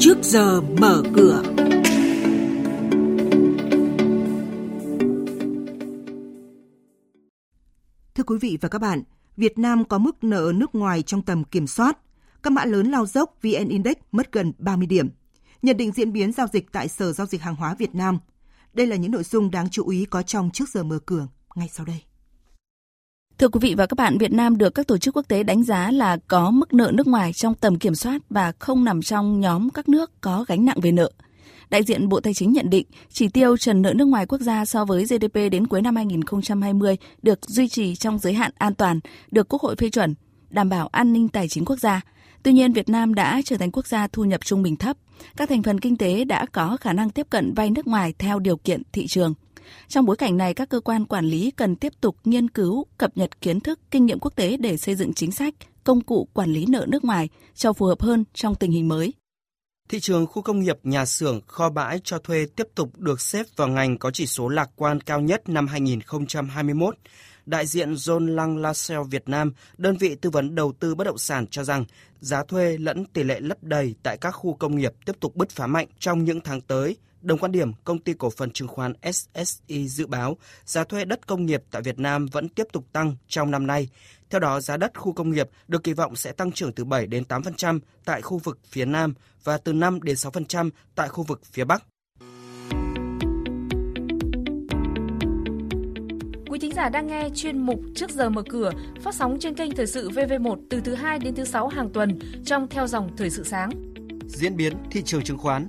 trước giờ mở cửa. Thưa quý vị và các bạn, Việt Nam có mức nợ nước ngoài trong tầm kiểm soát. Các mã lớn lao dốc VN Index mất gần 30 điểm. Nhận định diễn biến giao dịch tại Sở Giao dịch Hàng hóa Việt Nam. Đây là những nội dung đáng chú ý có trong trước giờ mở cửa ngay sau đây. Thưa quý vị và các bạn, Việt Nam được các tổ chức quốc tế đánh giá là có mức nợ nước ngoài trong tầm kiểm soát và không nằm trong nhóm các nước có gánh nặng về nợ. Đại diện Bộ Tài chính nhận định chỉ tiêu trần nợ nước ngoài quốc gia so với GDP đến cuối năm 2020 được duy trì trong giới hạn an toàn, được Quốc hội phê chuẩn, đảm bảo an ninh tài chính quốc gia. Tuy nhiên, Việt Nam đã trở thành quốc gia thu nhập trung bình thấp. Các thành phần kinh tế đã có khả năng tiếp cận vay nước ngoài theo điều kiện thị trường. Trong bối cảnh này, các cơ quan quản lý cần tiếp tục nghiên cứu, cập nhật kiến thức, kinh nghiệm quốc tế để xây dựng chính sách, công cụ quản lý nợ nước ngoài cho phù hợp hơn trong tình hình mới. Thị trường khu công nghiệp, nhà xưởng, kho bãi cho thuê tiếp tục được xếp vào ngành có chỉ số lạc quan cao nhất năm 2021. Đại diện John Lang LaSalle Việt Nam, đơn vị tư vấn đầu tư bất động sản cho rằng giá thuê lẫn tỷ lệ lấp đầy tại các khu công nghiệp tiếp tục bứt phá mạnh trong những tháng tới. Đồng quan điểm, công ty cổ phần chứng khoán SSI dự báo giá thuê đất công nghiệp tại Việt Nam vẫn tiếp tục tăng trong năm nay. Theo đó, giá đất khu công nghiệp được kỳ vọng sẽ tăng trưởng từ 7 đến 8% tại khu vực phía Nam và từ 5 đến 6% tại khu vực phía Bắc. Quý thính giả đang nghe chuyên mục Trước giờ mở cửa phát sóng trên kênh Thời sự VV1 từ thứ 2 đến thứ 6 hàng tuần trong theo dòng Thời sự sáng. Diễn biến thị trường chứng khoán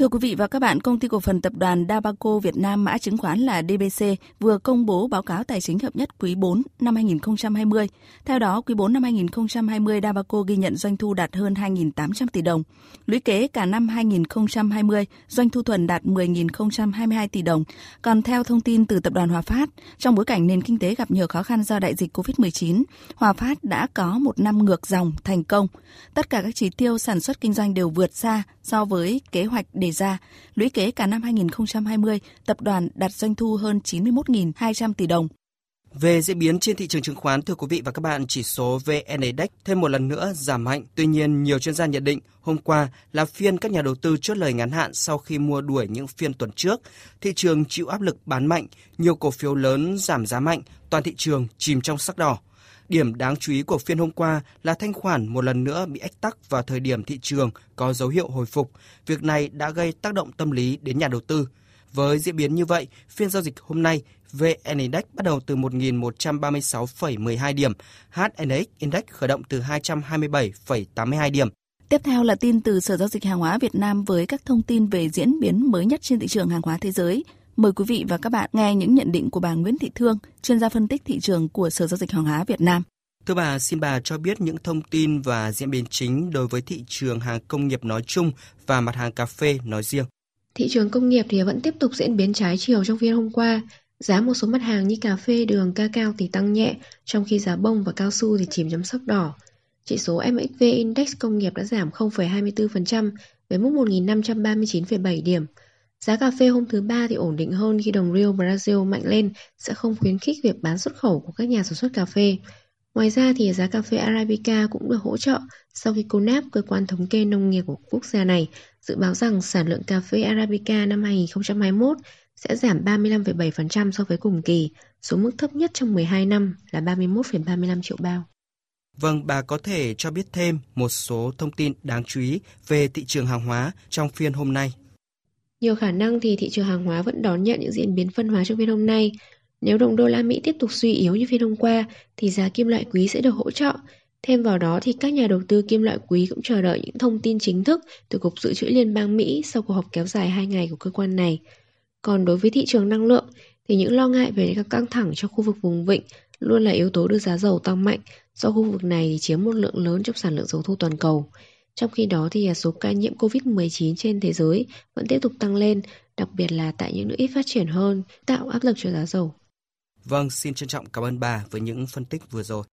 Thưa quý vị và các bạn, công ty cổ phần tập đoàn Dabaco Việt Nam mã chứng khoán là DBC vừa công bố báo cáo tài chính hợp nhất quý 4 năm 2020. Theo đó, quý 4 năm 2020, Dabaco ghi nhận doanh thu đạt hơn 2.800 tỷ đồng. Lũy kế cả năm 2020, doanh thu thuần đạt 10.022 tỷ đồng. Còn theo thông tin từ tập đoàn Hòa Phát, trong bối cảnh nền kinh tế gặp nhiều khó khăn do đại dịch COVID-19, Hòa Phát đã có một năm ngược dòng thành công. Tất cả các chỉ tiêu sản xuất kinh doanh đều vượt xa so với kế hoạch đề ra. Lũy kế cả năm 2020, tập đoàn đạt doanh thu hơn 91.200 tỷ đồng. Về diễn biến trên thị trường chứng khoán, thưa quý vị và các bạn, chỉ số VN Index thêm một lần nữa giảm mạnh. Tuy nhiên, nhiều chuyên gia nhận định hôm qua là phiên các nhà đầu tư chốt lời ngắn hạn sau khi mua đuổi những phiên tuần trước. Thị trường chịu áp lực bán mạnh, nhiều cổ phiếu lớn giảm giá mạnh, toàn thị trường chìm trong sắc đỏ. Điểm đáng chú ý của phiên hôm qua là thanh khoản một lần nữa bị ách tắc vào thời điểm thị trường có dấu hiệu hồi phục. Việc này đã gây tác động tâm lý đến nhà đầu tư. Với diễn biến như vậy, phiên giao dịch hôm nay, VN Index bắt đầu từ 1.136,12 điểm, HNX Index khởi động từ 227,82 điểm. Tiếp theo là tin từ Sở Giao dịch Hàng hóa Việt Nam với các thông tin về diễn biến mới nhất trên thị trường hàng hóa thế giới. Mời quý vị và các bạn nghe những nhận định của bà Nguyễn Thị Thương, chuyên gia phân tích thị trường của Sở Giao dịch Hàng hóa Việt Nam. Thưa bà, xin bà cho biết những thông tin và diễn biến chính đối với thị trường hàng công nghiệp nói chung và mặt hàng cà phê nói riêng. Thị trường công nghiệp thì vẫn tiếp tục diễn biến trái chiều trong phiên hôm qua. Giá một số mặt hàng như cà phê, đường, ca cao thì tăng nhẹ, trong khi giá bông và cao su thì chìm trong sắc đỏ. Chỉ số MXV Index công nghiệp đã giảm 0,24% với mức 1.539,7 điểm. Giá cà phê hôm thứ ba thì ổn định hơn khi đồng Rio Brazil mạnh lên sẽ không khuyến khích việc bán xuất khẩu của các nhà sản xuất cà phê. Ngoài ra thì giá cà phê Arabica cũng được hỗ trợ sau khi CONAP, cơ quan thống kê nông nghiệp của quốc gia này, dự báo rằng sản lượng cà phê Arabica năm 2021 sẽ giảm 35,7% so với cùng kỳ, xuống mức thấp nhất trong 12 năm là 31,35 triệu bao. Vâng, bà có thể cho biết thêm một số thông tin đáng chú ý về thị trường hàng hóa trong phiên hôm nay. Nhiều khả năng thì thị trường hàng hóa vẫn đón nhận những diễn biến phân hóa trong phiên hôm nay. Nếu đồng đô la Mỹ tiếp tục suy yếu như phiên hôm qua thì giá kim loại quý sẽ được hỗ trợ. Thêm vào đó thì các nhà đầu tư kim loại quý cũng chờ đợi những thông tin chính thức từ Cục Dự trữ Liên bang Mỹ sau cuộc họp kéo dài 2 ngày của cơ quan này. Còn đối với thị trường năng lượng thì những lo ngại về các căng thẳng trong khu vực vùng vịnh luôn là yếu tố đưa giá dầu tăng mạnh do khu vực này chiếm một lượng lớn trong sản lượng dầu thô toàn cầu. Trong khi đó thì số ca nhiễm COVID-19 trên thế giới vẫn tiếp tục tăng lên, đặc biệt là tại những nước ít phát triển hơn, tạo áp lực cho giá dầu. Vâng, xin trân trọng cảm ơn bà với những phân tích vừa rồi.